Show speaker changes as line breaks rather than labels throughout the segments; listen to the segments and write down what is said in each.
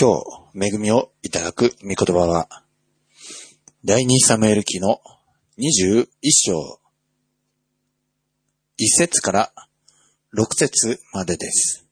今日、恵みをいただく御言葉は、第二サムエル記の21章、1節から6節までです。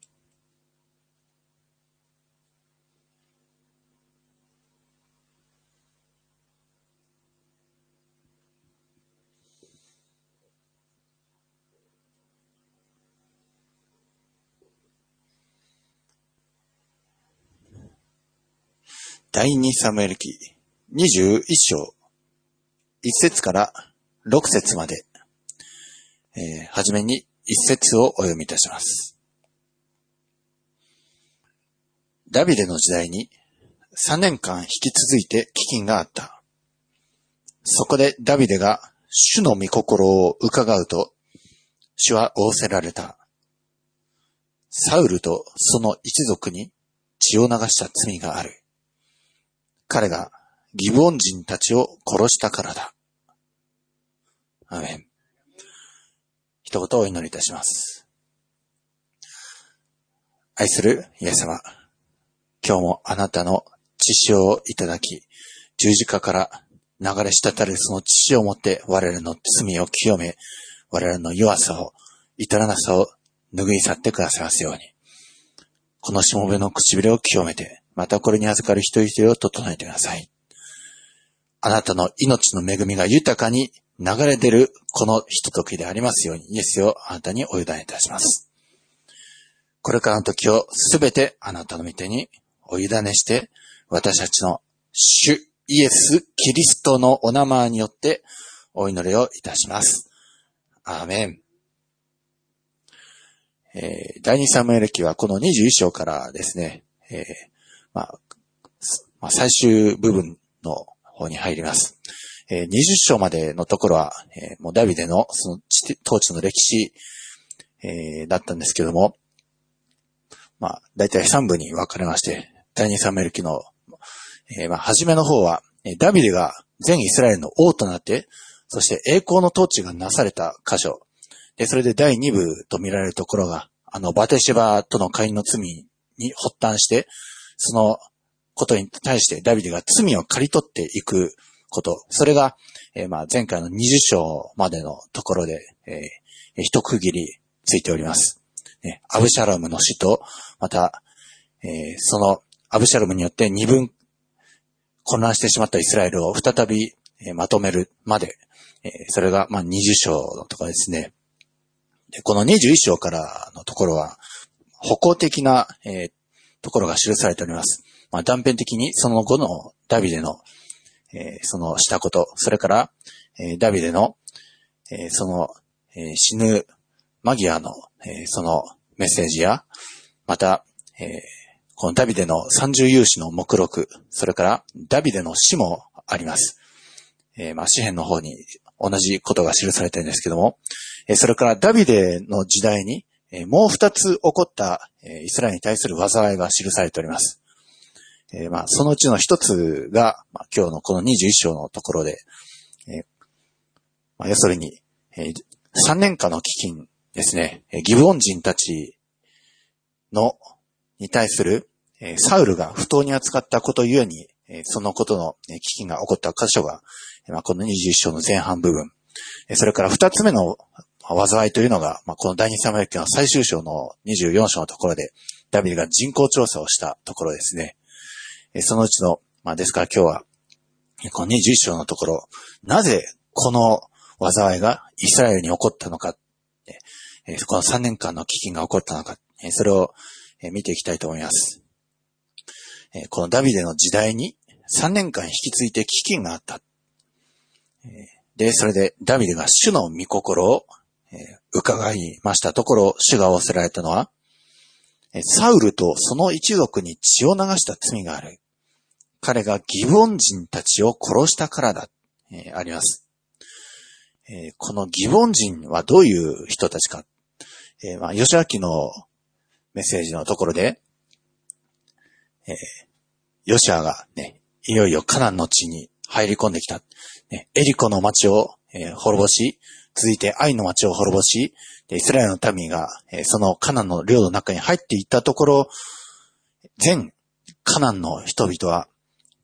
第二サムエル記21章1節から6節まで、えーはじめに1節をお読みいたします。ダビデの時代に3年間引き続いて飢饉があった。そこでダビデが主の御心を伺うと、主は仰せられた。サウルとその一族に血を流した罪がある。彼がギブオン人たちを殺したからだ。アメン。一言お祈りいたします。愛するイエス様、今日もあなたの血潮をいただき、十字架から流れ滴るその血潮をもって我々の罪を清め、我々の弱さを、至らなさを拭い去ってくださいますように。このしもべの唇を清めて、またこれに預かる人一人を整えてください。あなたの命の恵みが豊かに流れ出るこのひとときでありますように、イエスをあなたにお委ねいたします。これからの時をすべてあなたの御手にお委ねして、私たちの主イエス・キリストのお名前によってお祈りをいたします。アーメン。えー第二サムエル記はこの21章からですね、えーまあ、まあ、最終部分の方に入ります。えー20章までのところは、えーもうダビデのその統治の歴史、えーだったんですけども、まあ、だいたい3部に分かれまして、第二サムエル記の、えーまあ、初めの方は、ダビデが全イスラエルの王となって、そして栄光の統治がなされた箇所、で、それで第2部と見られるところが、あの、バテシバとの会員の罪に発端して、そのことに対してダビデが罪を刈り取っていくこと、それが、えーまあ、前回の20章までのところで、えー一区切りついております。ねアブシャロムの死と、また、えーそのアブシャロムによって二分混乱してしまったイスラエルを再び、えまとめるまで、えそれが、まあ、20章ところですね。でこの21章からのところは、歩行的な、えところが記されております。まあ、断片的にその後のダビデの、えーそのしたこと、それから、えーダビデの、えーその、え死ぬ間際の、えそのメッセージや、また、えこのダビデの三重勇士の目録、それからダビデの死もあります。えまあ、詩篇の方に同じことが記されてるんですけども、えそれからダビデの時代に、もう二つ起こった、イスラエルに対する災いが記されております。えーまあ、そのうちの一つが、まあ、今日のこの21章のところで、えーまあ、要するに、えー3年間の飢饉ですね、えーギブオン人たちの、に対する、えーサウルが不当に扱ったことゆえに、えーそのことの、ね、飢饉が起こった箇所が、まあ、この21章の前半部分、それから二つ目のまあ災いというのが、まあ、この第二サムエ記の最終章の24章のところで、ダビデが人口調査をしたところですね。えそのうちの、まあ、ですから今日は、この21章のところ、なぜこの災いがイスラエルに起こったのか、えこの3年間の飢饉が起こったのか、えそれをえ見ていきたいと思います。えこのダビデの時代に3年間引き継いで飢饉があった。で、それでダビデが主の御心を、え伺いましたところ、主が仰せられたのは、サウルとその一族に血を流した罪がある。彼がギブオン人たちを殺したからだ。えーあります。えーこのギブオン人はどういう人たちか。えーまあ、吉明のメッセージのところで、えーヨシアがね、いよいよカナンの地に入り込んできた。ね、エリコの町を、えー滅ぼし、続いて愛の町を滅ぼし、イスラエルの民が、そのカナンの領土の中に入っていったところ、全カナンの人々は、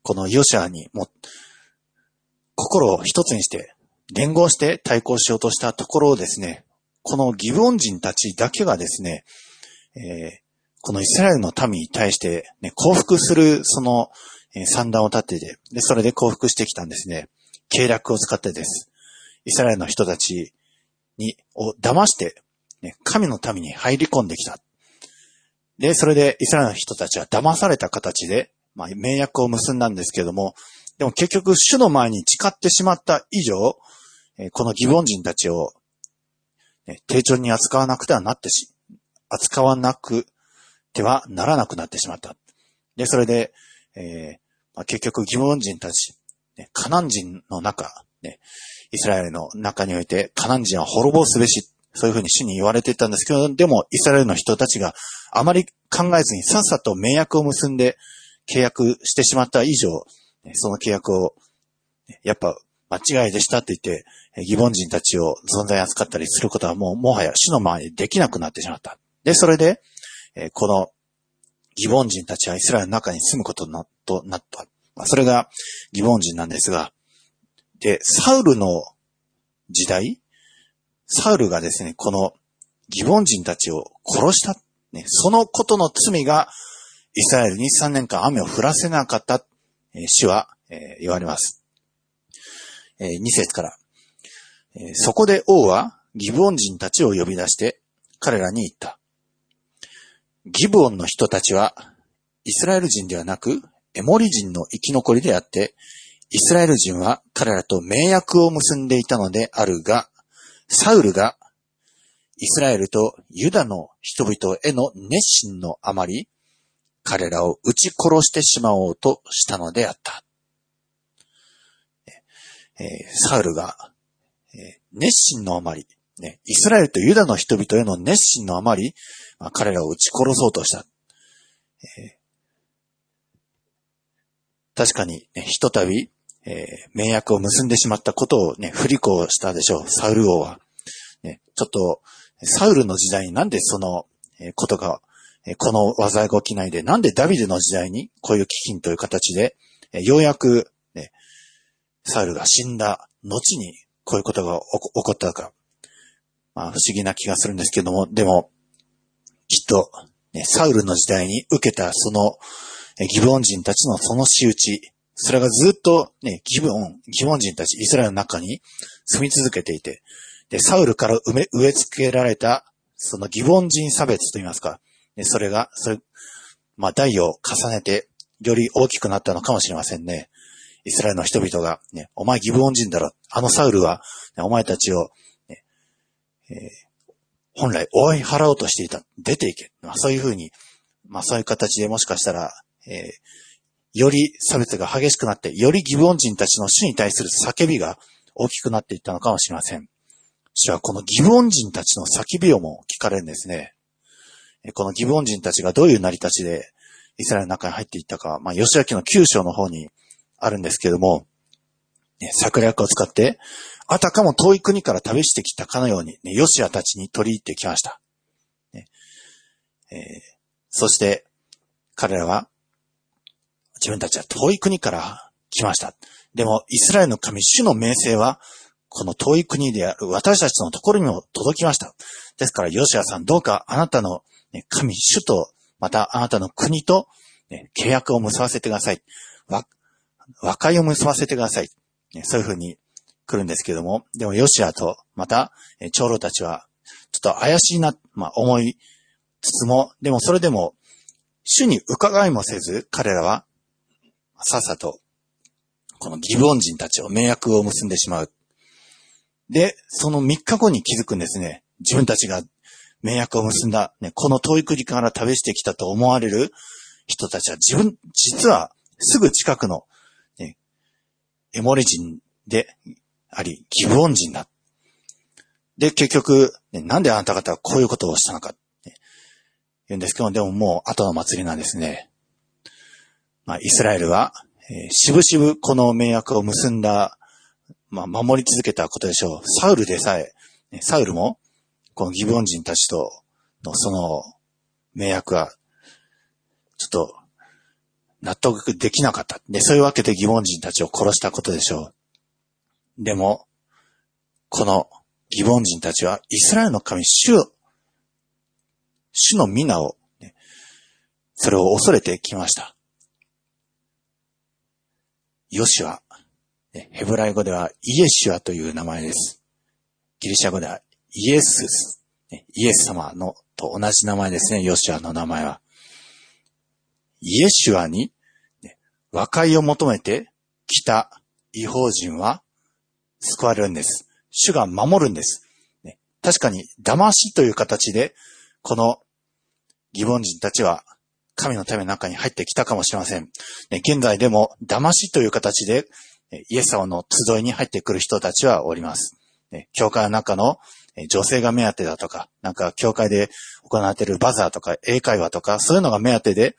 このヨシアにも、心を一つにして、連合して対抗しようとしたところをですね、このギブオン人たちだけがですね、えー、このイスラエルの民に対して、ね、降伏するその、えー、算段を立てて、で、それで降伏してきたんですね。計略を使ってです。イスラエルの人たちに、を騙して、ね、神の民に入り込んできた。で、それでイスラエルの人たちは騙された形で、まあ、盟約を結んだんですけども、でも結局、主の前に誓ってしまった以上、このギボン人たちを、ね、丁重に扱わなくてはなってし、扱わなくてはならなくなってしまった。で、それで、えーまあ、結局ギボン人たち、ね、カナン人の中、ね、イスラエルの中において、カナン人は滅ぼすべし、そういうふうに主に言われていたんですけど、でも、イスラエルの人たちがあまり考えずにさっさと盟約を結んで契約してしまった以上、その契約を、やっぱ間違いでしたって言って、疑問人たちを存在扱ったりすることはもう、もはや死の前にできなくなってしまった。で、それで、この疑問人たちはイスラエルの中に住むことになとなった。それが疑問人なんですが、で、サウルの時代、サウルがですね、この疑問人たちを殺した、ね、そのことの罪がイスラエルに3年間雨を降らせなかった、えー、主は、えー、言われます。えー、2節から、えー、そこで王はギブオン人たちを呼び出して彼らに言った。ギブオンの人たちはイスラエル人ではなくエモリ人の生き残りであって、イスラエル人は彼らと盟約を結んでいたのであるが、サウルがイスラエルとユダの人々への熱心のあまり、彼らを撃ち殺してしまおうとしたのであった。えー、サウルが、えー、熱心のあまり、ね、イスラエルとユダの人々への熱心のあまり、まあ、彼らを撃ち殺そうとした。えー、確かに、ね、ひとたび、えー、盟約を結んでしまったことをね、不履行したでしょう、サウル王は。ね、ちょっと、サウルの時代になんでその、えことが、えこの災いが起きないで、なんでダビデの時代にこういう飢饉という形で、えようやく、ね、サウルが死んだ後にこういうことが起こったか、まあ不思議な気がするんですけども、でも、きっと、ね、サウルの時代に受けたその、えギブオン人たちのその仕打ち、それがずっとね、ギブオン、ギブオン人たち、イスラエルの中に住み続けていて、で、サウルから埋め、植え付けられた、そのギボン人差別と言いますか、で、それが、それ、まあ、代を重ねて、より大きくなったのかもしれませんね。イスラエルの人々が、ね、お前ギブオン人だろ。あのサウルは、ね、お前たちを、ねえー、本来追い払おうとしていた。出ていけ。まあ、そういうふうに、まあ、そういう形でもしかしたら、えー、より差別が激しくなって、よりギブオン人たちの死に対する叫びが大きくなっていったのかもしれません。主はこのギブオン人たちの叫びをも聞かれるんですね。このギブオン人たちがどういう成り立ちでイスラエルの中に入っていったか、まあ、吉明の9章の方にあるんですけれども、ね、桜役を使って、あたかも遠い国から旅してきたかのように、ね、ヨシアたちに取り入ってきました。ねえー、そして、彼らは、自分たちは遠い国から来ました。でも、イスラエルの神、主の名声は、この遠い国である私たちのところにも届きました。ですから、ヨシアさん、どうかあなたのね、神、主と、またあなたの国と、ね、契約を結ばせてください。和、解を結ばせてください。ね、そういうふうに来るんですけども、でもヨシアと、また、長老たちは、ちょっと怪しいな、まあ思いつつも、でもそれでも、主に伺いもせず、彼らは、さっさと、このギブオン人たちを迷惑を結んでしまう。で、その3日後に気づくんですね。自分たちが迷惑を結んだ、ね、この遠い国から旅してきたと思われる人たちは自分、実はすぐ近くの、ね、エモリ人であり、ギブオン人だ。で、結局、ね、なんであなた方はこういうことをしたのか、ね、言うんですけど、でももう後の祭りなんですね。まあ、イスラエルは、えー、しぶしぶこの迷惑を結んだ、まあ、守り続けたことでしょう。サウルでさえ、サウルも、このギブオン人たちとのその迷惑は、ちょっと、納得できなかった。で、そういうわけで疑問人たちを殺したことでしょう。でも、この疑問人たちはイスラエルの神、主を、主の皆を、それを恐れてきました。ヨシュア、ヘブライ語ではイエシュアという名前です。ギリシャ語ではイエス、イエス様のと同じ名前ですね、ヨシュアの名前は。イエシュアに、和解を求めて来た違法人は救われるんです。主が守るんです。確かに、騙しという形で、この疑問人たちは神のための中に入ってきたかもしれません。現在でも騙しという形でイエス様の集いに入ってくる人たちはおります。教会の中の女性が目当てだとか、なんか教会で行われているバザーとか英会話とか、そういうのが目当てで、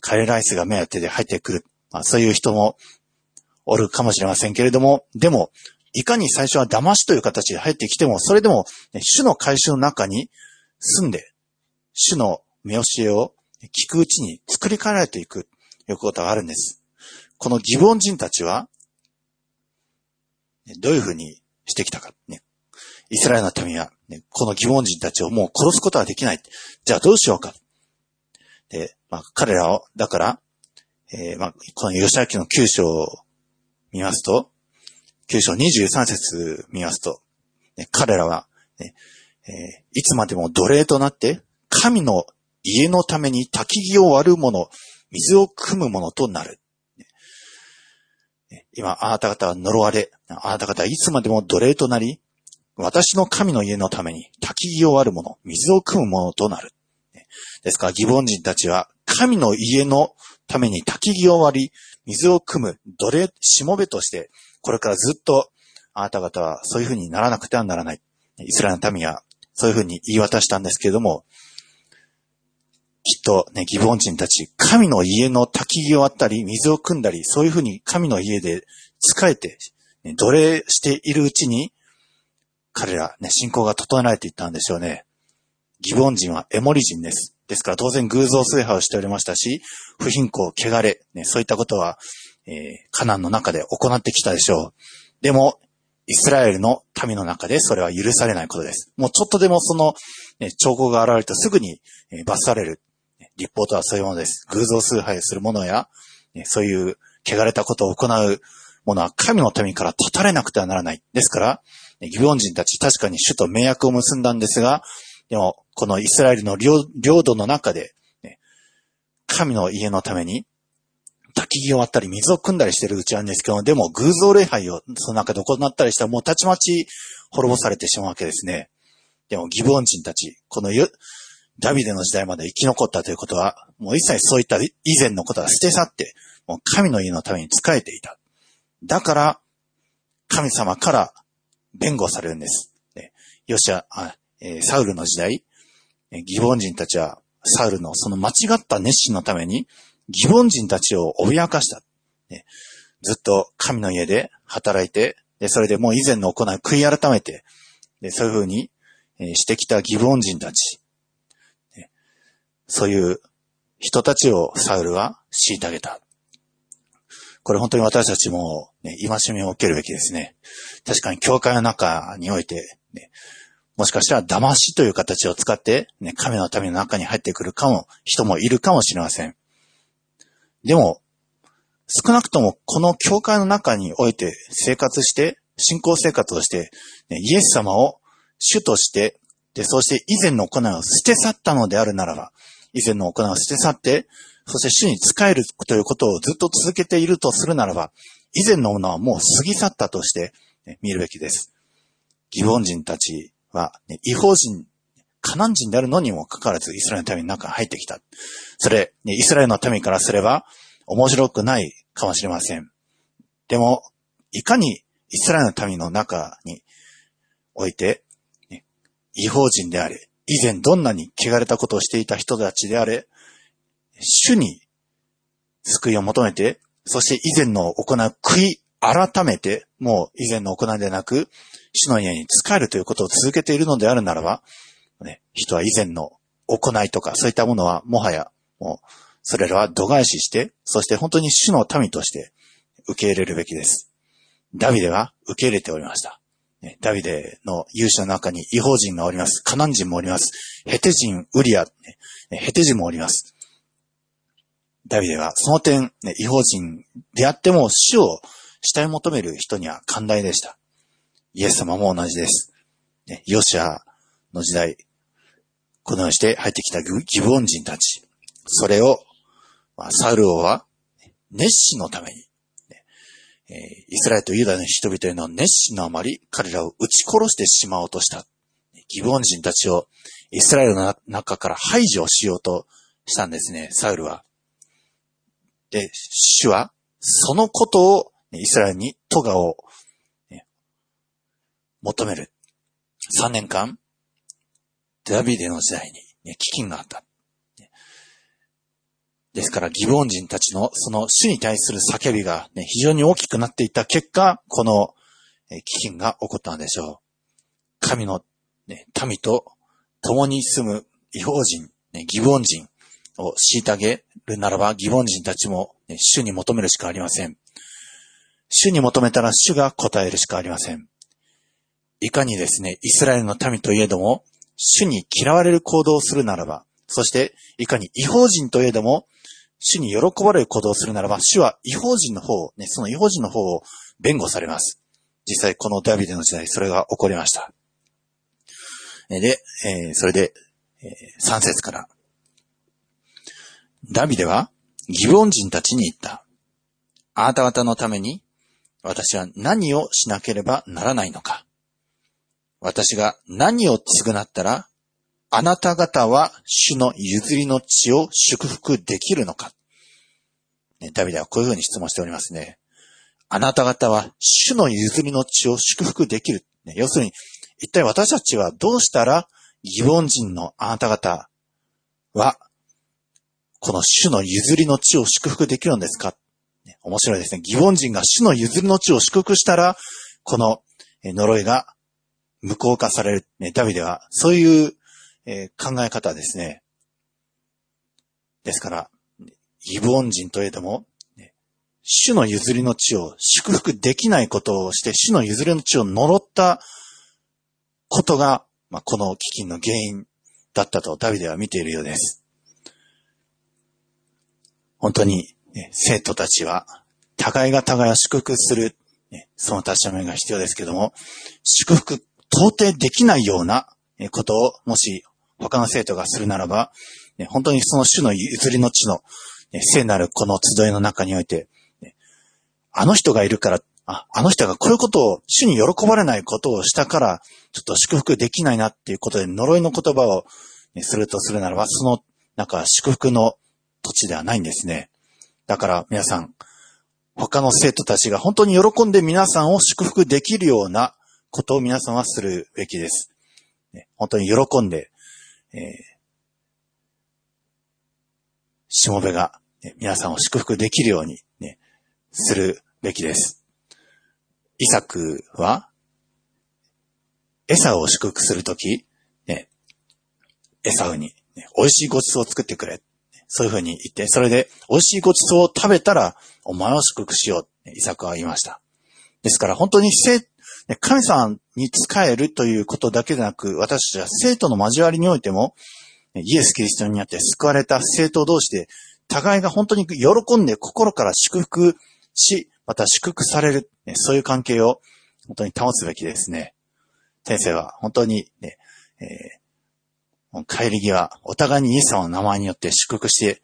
カレーライスが目当てで入ってくる。まあ、そういう人もおるかもしれませんけれども、でも、いかに最初は騙しという形で入ってきても、それでも、主の回収の中に住んで、主の目教えを聞くうちに作り変えられていくということがあるんです。この疑問人たちは、どういうふうにしてきたか。ね、イスラエルの民は、ね、この疑問人たちをもう殺すことはできない。じゃあどうしようか。で、まあ、彼らを、だから、えー、まあ、この吉明の九章を見ますと、九章23節見ますと、ね、彼らは、ねえー、いつまでも奴隷となって、神の家のために焚き木を割る者、水を汲む者となる。今、あなた方は呪われ、あなた方はいつまでも奴隷となり、私の神の家のために焚き木を割る者、水を汲む者となる。ですから、疑問人たちは、神の家のために焚き木を割り、水を汲む奴隷、しもべとして、これからずっと、あなた方はそういうふうにならなくてはならない。イスラエルの民は、そういうふうに言い渡したんですけれども、きっとね、ギボン人たち、神の家の焚き木を割ったり、水を汲んだり、そういうふうに神の家で仕えて、ね、奴隷しているうちに、彼ら、ね、信仰が整えられていったんでしょうね。ギボン人はエモリ人です。ですから当然偶像崇拝をしておりましたし、不貧困、汚れ、ね、そういったことは、えー、カナンの中で行ってきたでしょう。でも、イスラエルの民の中でそれは許されないことです。もうちょっとでもその、ね、兆候が現れるとすぐに、え、罰される。立法とはそういうものです。偶像崇拝する者や、そういう汚れたことを行う者は神の民から断たれなくてはならない。ですから、ギビオン人たち確かに主と盟約を結んだんですが、でも、このイスラエルの領土の中で、神の家のために、焚き木を割ったり水を汲んだりしてるうちなんですけど、でも偶像礼拝をその中で行ったりしたらもうたちまち滅ぼされてしまうわけですね。でもギブオン人たち、このダビデの時代まで生き残ったということは、もう一切そういった以前のことは捨て去って、もう神の家のために仕えていた。だから、神様から弁護されるんです。よしあ、え、サウルの時代、ギボン人たちは、サウルのその間違った熱心のために、ギボン人たちを脅かした。ずっと神の家で働いて、で、それでもう以前の行いを悔い改めて、で、そういうふうに、え、してきたギボン人たち。そういう人たちをサウルは虐げた。これ本当に私たちも、ね、戒めを受けるべきですね。確かに教会の中において、ね、もしかしたら騙しという形を使って、ね、神の民の中に入ってくるかも、人もいるかもしれません。でも、少なくともこの教会の中において生活して、信仰生活をして、ね、イエス様を主として、で、そして以前の行いを捨て去ったのであるならば、以前の行いを捨て去って、そして主に仕えるということをずっと続けているとするならば、以前のものはもう過ぎ去ったとして、見るべきです。疑問人たちは、ね、違法人、カナン人であるのにもかかわらずイスラエルの民の中に入ってきた。それ、ね、イスラエルの民からすれば面白くないかもしれません。でも、いかにイスラエルの民の中において、ね、違法人であれ、以前どんなに汚れたことをしていた人たちであれ、主に救いを求めて、そして以前の行う悔い改めて、もう以前の行いでなく、主の家に仕えるということを続けているのであるならば、ね、人は以前の行いとか、そういったものはもはや、もう、それらは度外視して、そして本当に主の民として受け入れるべきです。ダビデは受け入れておりました。ダビデの勇者の中に違法人がおります。カナン人もおります。ヘテ人、ウリア、ヘテ人もおります。ダビデはその点、違法人であっても死を死い求める人には寛大でした。イエス様も同じです。ヨシアの時代、このようにして入ってきたギブオン人たち。それを、サウル王は熱心のために、え、イスラエルとユダの人々への熱心のあまり彼らを撃ち殺してしまおうとした。ギブオン人たちをイスラエルの中から排除しようとしたんですね、サウルは。で、主は、そのことを、イスラエルにトガを、ね、求める。3年間、ダビデの時代に、ね、飢饉があった。ですから、ギボン人たちのその主に対する叫びが、ね、非常に大きくなっていった結果、このえ飢饉が起こったのでしょう。神の、ね、民と共に住む違法人、ね、ギボン人を虐げるならば、ギボン人たちも、ね、主に求めるしかありません。主に求めたら主が答えるしかありません。いかにですね、イスラエルの民といえども、主に嫌われる行動をするならば、そして、いかに違法人といえども、主に喜ばれる行動をするならば、主は違法人の方をね、その違法人の方を弁護されます。実際、このダビデの時代、それが起こりました。で、えー、それで、えー、3節から。ダビデは、ギブオン人たちに言った。あなた方のために、私は何をしなければならないのか。私が何を償ったら、あなた方は主の譲りの地を祝福できるのか？ね、ダビデはこういうふうに質問しておりますね。あなた方は主の譲りの地を祝福できる。ね、要するに、一体私たちはどうしたら、疑問人のあなた方は、この主の譲りの地を祝福できるんですか、ね、面白いですね。疑問人が主の譲りの地を祝福したら、この呪いが無効化される。ね、ダビデは、そういうえー、考え方ですね。ですから、ギブオン人といえども、主の譲りの地を祝福できないことをして、主の譲りの地を呪ったことが、まあ、この飢饉の原因だったとダビデは見ているようです。本当に、ね、生徒たちは、互いが互いを祝福する、ね、その立ち上げが必要ですけども、祝福到底できないようなことを、もし他の生徒がするならば、ね、本当にその種の譲りの地の、ね、聖なるこの集いの中において、ね、あの人がいるから、あ、あの人がこういうことを、主に喜ばれないことをしたから、ちょっと祝福できないなっていうことで呪いの言葉を、ね、するとするならば、その、なんか祝福の土地ではないんですね。だから皆さん、他の生徒たちが本当に喜んで皆さんを祝福できるようなことを皆さんはするべきです。本当に喜んで、えー、しもべが、ね、皆さんを祝福できるように、ね、するべきです。イサクは、エサを祝福するとき、ね、エサウに、ね、美味しいごちそうを作ってくれ。そういうふうに言って、それで美味しいごちそうを食べたら、お前を祝福しよう。イサクは言いました。ですから本当に神様に仕えるということだけでなく、私たちは生徒の交わりにおいても、イエス・キリストによって救われた生徒同士で、互いが本当に喜んで心から祝福し、また祝福される、そういう関係を本当に保つべきですね。先生は本当にね、えー、帰り際、お互いにイエス様の名前によって祝福して、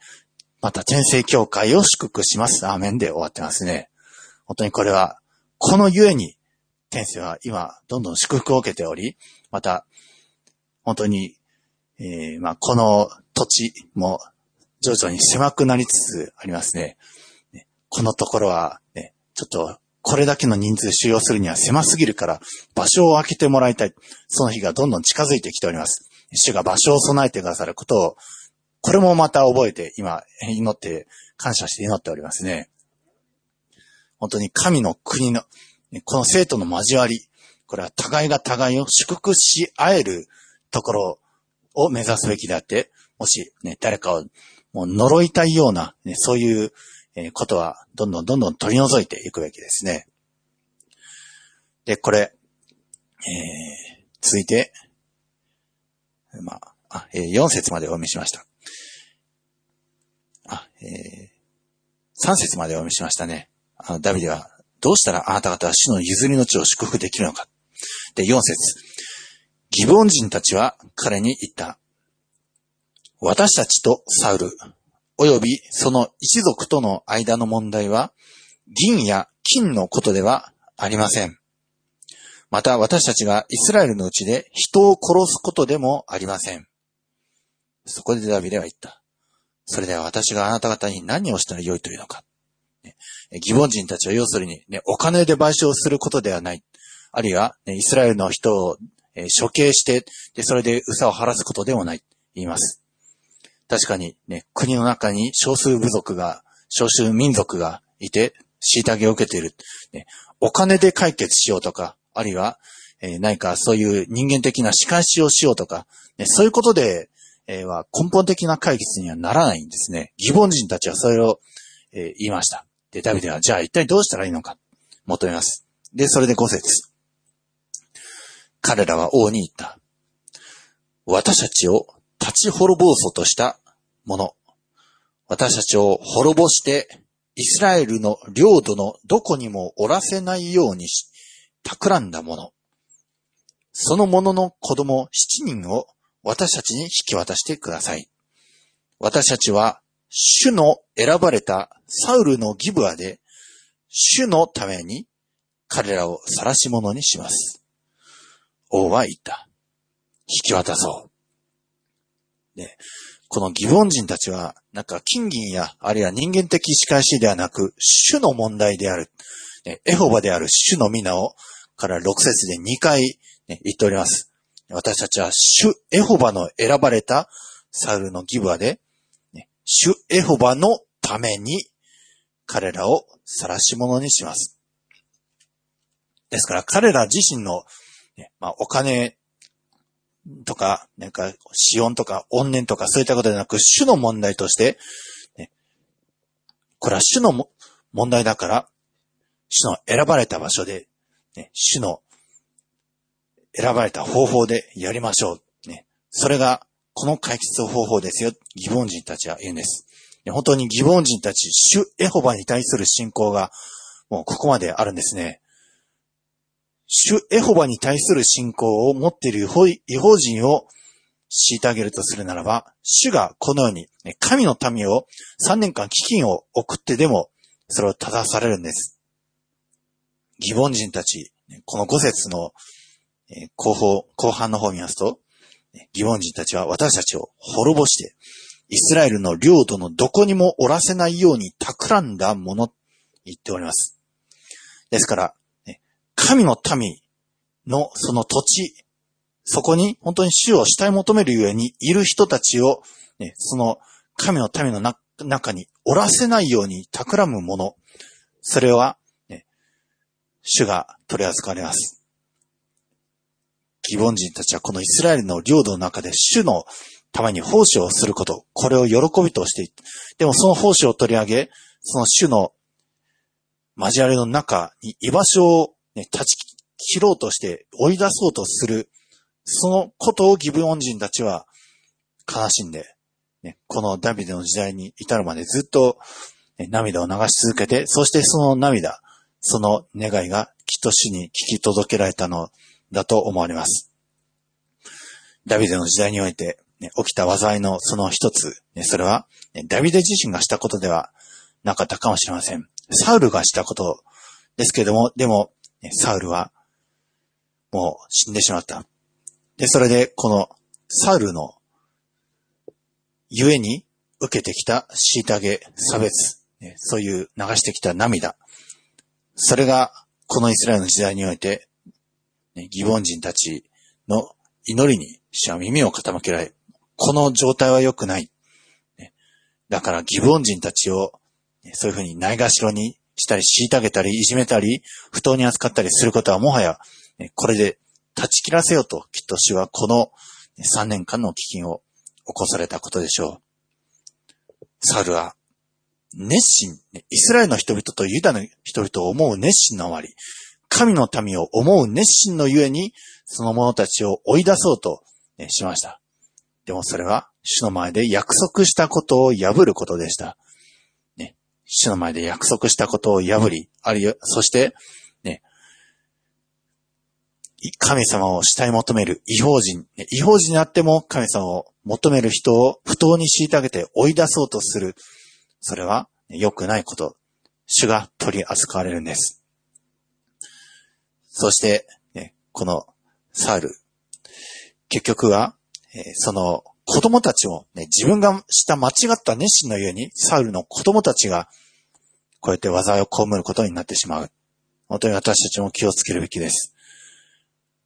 また天聖教会を祝福します。アーメンで終わってますね。本当にこれは、このゆえに、天性は今、どんどん祝福を受けており、また、本当に、えー、まあ、この土地も徐々に狭くなりつつありますね。このところは、ね、ちょっと、これだけの人数収容するには狭すぎるから、場所を空けてもらいたい。その日がどんどん近づいてきております。主が場所を備えてくださることを、これもまた覚えて、今、祈って、感謝して祈っておりますね。本当に神の国の、この生徒の交わり、これは互いが互いを祝福し合えるところを目指すべきであって、もしね、誰かをもう呪いたいような、ね、そういうことは、どんどんどんどん取り除いていくべきですね。で、これ、えー、続いて、まあ、あ、えー、4節までお読みしました。あ、えー、3節までお読みしましたね。あの、ダビデは、どうしたらあなた方は死の譲りの地を祝福できるのか？で、4節ギブオン人たちは彼に言った。私たちとサウル、及びその一族との間の問題は、銀や金のことではありません。また私たちがイスラエルのうちで人を殺すことでもありません。そこでダビデは言った。それでは私があなた方に何をしたらよいというのか？ね、疑問人たちは要するに、ね、お金で賠償することではない。あるいは、ね、イスラエルの人を、処刑して、で、それでうさを晴らすことでもない。言います。確かに、ね、国の中に少数部族が、少数民族がいて、虐げを受けている。ね、お金で解決しようとか、あるいは、えー、何かそういう人間的な仕返しをしようとか、ね、そういうことで、えー、は根本的な解決にはならないんですね。疑問人たちはそれを、えー、言いました。で、ダビデは、じゃあ一体どうしたらいいのか、求めます。で、それで5節彼らは王に言った。私たちを立ち滅ぼそうとしたもの。私たちを滅ぼして、イスラエルの領土のどこにもおらせないようにし、企んだもの。その者の子供七人を私たちに引き渡してください。私たちは主の選ばれたサウルのギブアで、主のために彼らを晒し者にします。王は言った。引き渡そう。で、このギボン人たちは、なんか金銀や、あるいは人間的仕返しではなく、主の問題である。エホバである主の皆を、から6節で2回、ね、言っております。私たちは主エホバの選ばれたサウルのギブアで、主エホバのために彼らを晒し者にします。ですから彼ら自身の、ね、まあ、お金とか、なんか、死音とか、怨念とか、そういったことではなく、主の問題として、ね、これは主の問題だから、主の選ばれた場所で、ね、主の選ばれた方法でやりましょう。ね、それが、この解決方法ですよ。疑問人たちは言うんです。本当に疑問人たち、主エホバに対する信仰が、もうここまであるんですね。主エホバに対する信仰を持っている違法人を虐げるとするならば、主がこのように、神の民を3年間飢饉を送ってでも、それを正されるんです。疑問人たち、この5節の後方、後半の方を見ますと、疑問人たちは私たちを滅ぼして、イスラエルの領土のどこにもおらせないように企んだもの、言っております。ですから、神の民のその土地、そこに本当に主を主体求めるゆえにいる人たちを、ね、その神の民の中におらせないように企むもの、それは、ね、主が取り扱われます。ギボン人たちはこのイスラエルの領土の中で主のために奉仕をすること、これを喜びとしていでもその奉仕を取り上げ、その主の交わりの中に居場所をね、断ち切ろうとして追い出そうとする、そのことをギブオン人たちは悲しんで、ね、このダビデの時代に至るまでずっと、ね、涙を流し続けて、そしてその涙、その願いがきっと主に聞き届けられたの。だと思われます。ダビデの時代において、ね、起きた災いのその一つ、ね、それは、ね、ダビデ自身がしたことではなかったかもしれません。サウルがしたことですけれども、でも、ねサウルは、もう死んでしまった。で、それで、この、サウルの、ゆえに受けてきた虐げ、差別、ねそういう流してきた涙。それが、このイスラエルの時代において、ね、疑問人たちの祈りに主は耳を傾けられ、この状態は良くない。だから疑問人たちを、そういうふうにないがしろにしたり、虐げたり、いじめたり、不当に扱ったりすることはもはや、これで断ち切らせようと、きっと主はこの3年間の危機を起こされたことでしょう。サルは、熱心、イスラエルの人々とユダの人々を思う熱心のあまり、神の民を思う熱心のゆえに、その者たちを追い出そうと、しました。でもそれは、主の前で約束したことを破ることでした。ね、主の前で約束したことを破り、あるいは、そして、ね、神様を慕い求める違法人、違法人になっても神様を求める人を不当に虐げて追い出そうとする。それは良くないこと。主が取り扱われるんです。そして、ね、このサウル、結局は、えー、その子供たちも、ね、自分がした間違った熱心のように、サウルの子供たちが、こうやって災いを被ることになってしまう。本当に私たちも気をつけるべきです。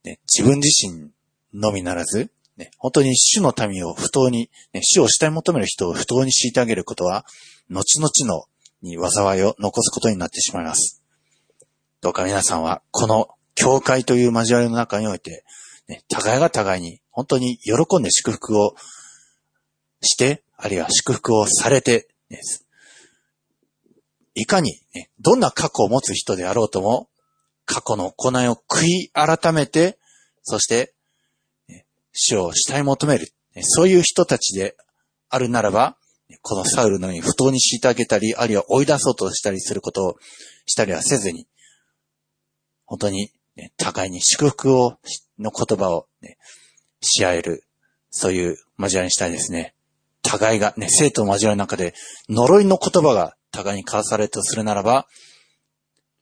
ね、自分自身のみならず、ね、本当に主の民を不当に、ね、主を慕い求める人を不当に敷いてあげることは、後々のに災いを残すことになってしまいます。どうか皆さんは、この教会という交わりの中において、ね、互いが互いに本当に喜んで祝福をして、あるいは祝福をされて、ね、いかに、ね、どんな過去を持つ人であろうとも、過去の行いを悔い改めて、そして、ね、死をしたい求める、ね、そういう人たちであるならば、このサウルのように不当に虐げたり、あるいは追い出そうとしたりすることをしたりはせずに、本当に、ね、互いに祝福を、の言葉を、ね、し合える、そういう交わりにしたいですね。互いが、ね、生徒の交わりの中で呪いの言葉が互いに交わされるとするならば、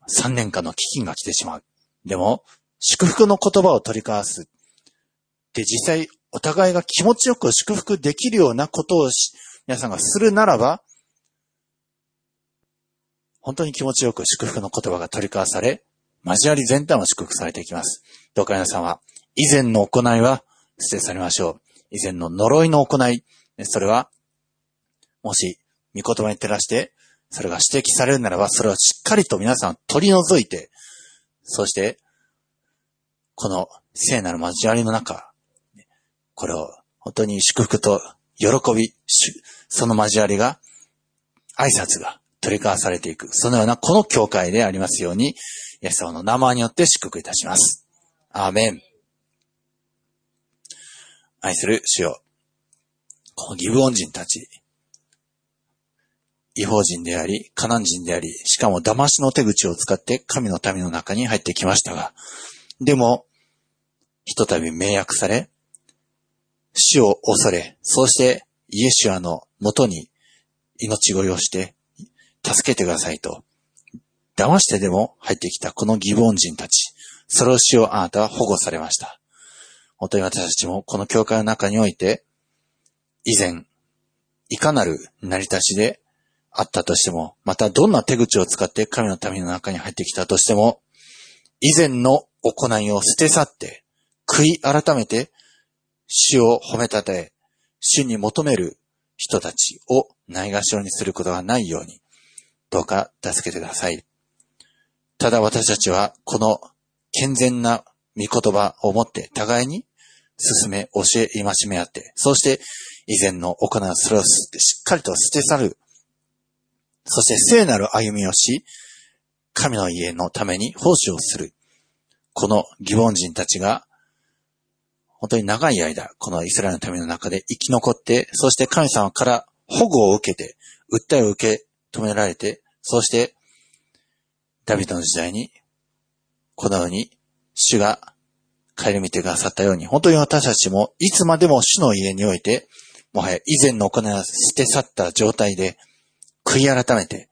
3年間の飢饉が来てしまう。でも、祝福の言葉を取り交わす。で、実際、お互いが気持ちよく祝福できるようなことをし、皆さんがするならば、本当に気持ちよく祝福の言葉が取り交わされ、交わり全体も祝福されていきます。どうか皆さんは、以前の行いは捨て去りましょう。以前の呪いの行い、それは、もし、御言葉に照らして、それが指摘されるならば、それをしっかりと皆さん取り除いて、そして、この聖なる交わりの中、これを本当に祝福と喜び、その交わりが、挨拶が取り交わされていく。そのようなこの教会でありますように、イエス様の名前によって祝福いたします。アーメン。愛する主よ。このギブオン人たち、違法人であり、カナン人であり、しかも騙しの手口を使って神の民の中に入ってきましたが、でも、ひとたび迷惑され、死を恐れ、そうしてイエシュアのもとに命乞いをして、助けてくださいと、騙してでも入ってきたこのギボン人たち、それを死をあなたは保護されました。本当に私たちもこの教会の中において、以前、いかなる成り立ちであったとしても、またどんな手口を使って神の民の中に入ってきたとしても、以前の行いを捨て去って、悔い改めて、主を褒めたたえ、主に求める人たちをないがしろにすることがないように、どうか助けてください。ただ私たちは、この健全な御言葉をもって互いに進め、教え、戒め合って、そして以前の行いをそれをしっかりと捨て去るそして聖なる歩みをし、神の家のために奉仕をする。この疑問人たちが、本当に長い間、このイスラエルのための中で生き残って、そして神様から保護を受けて、訴えを受け止められて、そして、ダビデの時代に、このように、主が帰り見てくださったように、本当に私たちも、いつまでも主の家において、もはや以前の行いを捨て去った状態で、悔い改めて、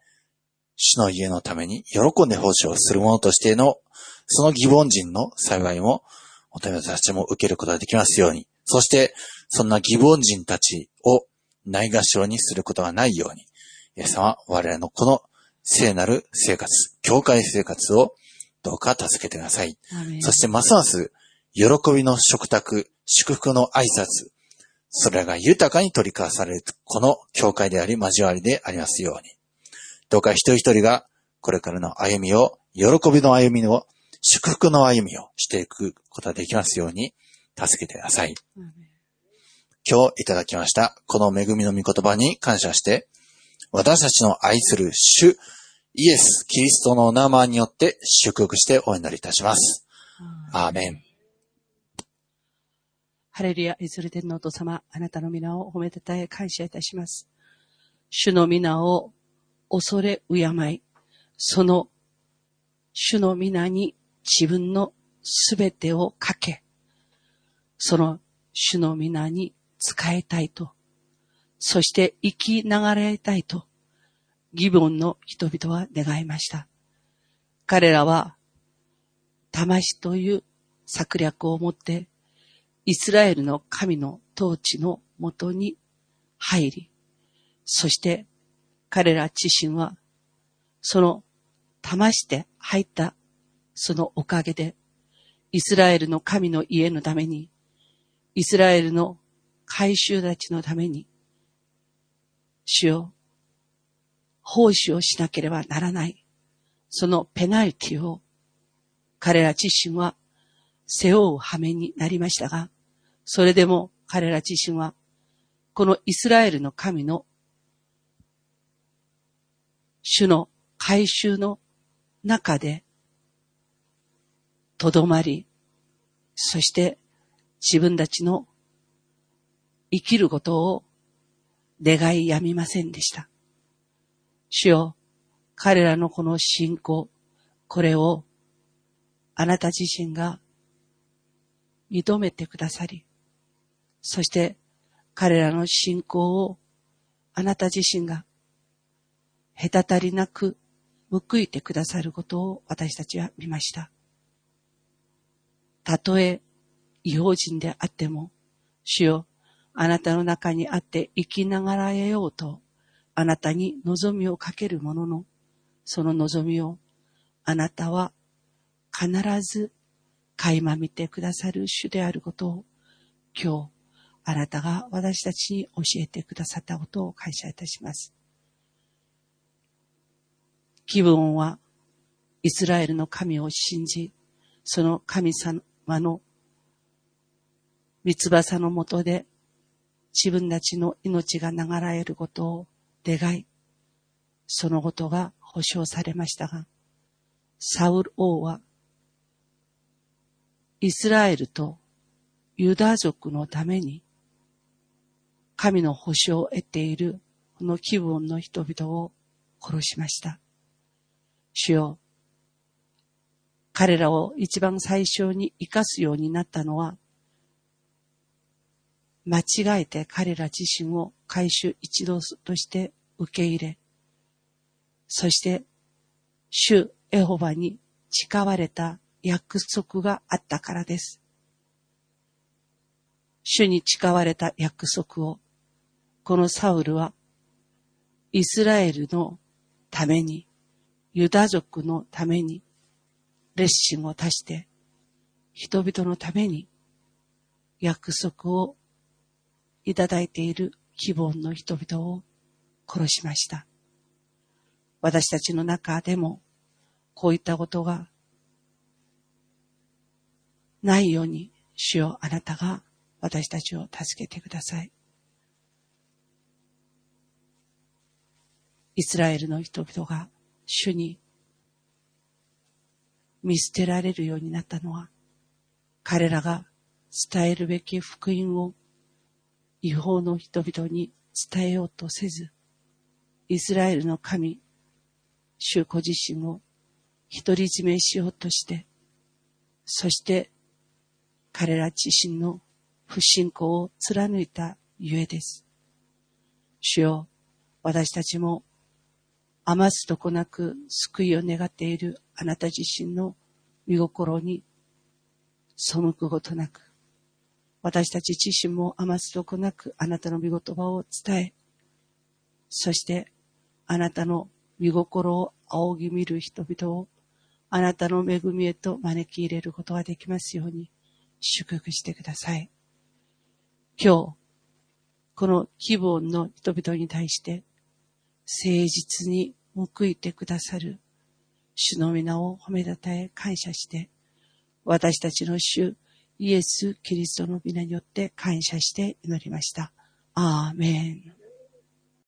主の家のために喜んで奉仕をする者としての、その疑問人の幸いも、お手たちも受けることができますように。そして、そんな疑問人たちをないがしろにすることがないように、イエス様は我々のこの聖なる生活、教会生活をどうか助けてください。そしてますます喜びの食卓、祝福の挨拶、それが豊かに取り交わされる、この教会であり交わりでありますように。どうか一人一人がこれからの歩みを、喜びの歩みを、祝福の歩みをしていくことができますように、助けてください。今日いただきました、この恵みの御言葉に感謝して、私たちの愛する主、イエス・キリストの名前によって祝福してお祈りいたします。アーメン。
ハレルヤ、イズル天皇と様、あなたの皆を褒めたたえ感謝いたします。主の皆を恐れ敬い、その主の皆に自分のすべてをかけ、その主の皆に使いたいと、そして生き流れたいと、ギボンの人々は願いました。彼らは、魂という策略を持って、イスラエルの神の統治のもとに入り、そして彼ら自身は、その魂で入ったそのおかげで、イスラエルの神の家のために、イスラエルの回収たちのために、主よ、奉仕をしなければならない。そのペナルティを彼ら自身は背負う羽目になりましたが、それでも彼ら自身は、このイスラエルの神の主の回収の中で、とどまり、そして自分たちの生きることを願いやみませんでした。主よ、彼らのこの信仰、これをあなた自身が認めてくださり、そして彼らの信仰をあなた自身が隔たりなく報いてくださることを私たちは見ました。たとえ違法人であっても、主よ、あなたの中にあって生きながらえようと、あなたに望みをかけるものの、その望みをあなたは必ず垣間見てくださる主であることを今日あなたが私たちに教えてくださったことを感謝いたします。気分はイスラエルの神を信じ、その神様の三つ葉のもとで自分たちの命が流れることを願い、そのことが保証されましたが、サウル王はイスラエルとユダ族のために神の保証を得ているこの気分の人々を殺しました。主よ、彼らを一番最初に生かすようになったのは、間違えて彼ら自身を回収一同として受け入れ、そして、主エホバに誓われた約束があったからです。主に誓われた約束を、このサウルは、イスラエルのために、ユダ族のために、列心を足して、人々のために、約束をいただいている希望の人々を殺しました。私たちの中でも、こういったことがないように、主よあなたが私たちを助けてください。イスラエルの人々が主に見捨てられるようになったのは、彼らが伝えるべき福音を違法の人々に伝えようとせず、イスラエルの神、主子自身を独り占めしようとして、そして彼ら自身の不信仰を貫いたゆえです。主よ、私たちも余すとこなく救いを願っているあなた自身の見心に背くことなく、私たち自身も余すとこなくあなたの御言葉を伝え、そしてあなたの見心を仰ぎ見る人々をあなたの恵みへと招き入れることができますように、祝福してください。今日、この希望の人々に対して、誠実に報いてくださる主の皆を褒めたたえ感謝して、私たちの主イエス・キリストの皆によって感謝して祈りました。アーメン。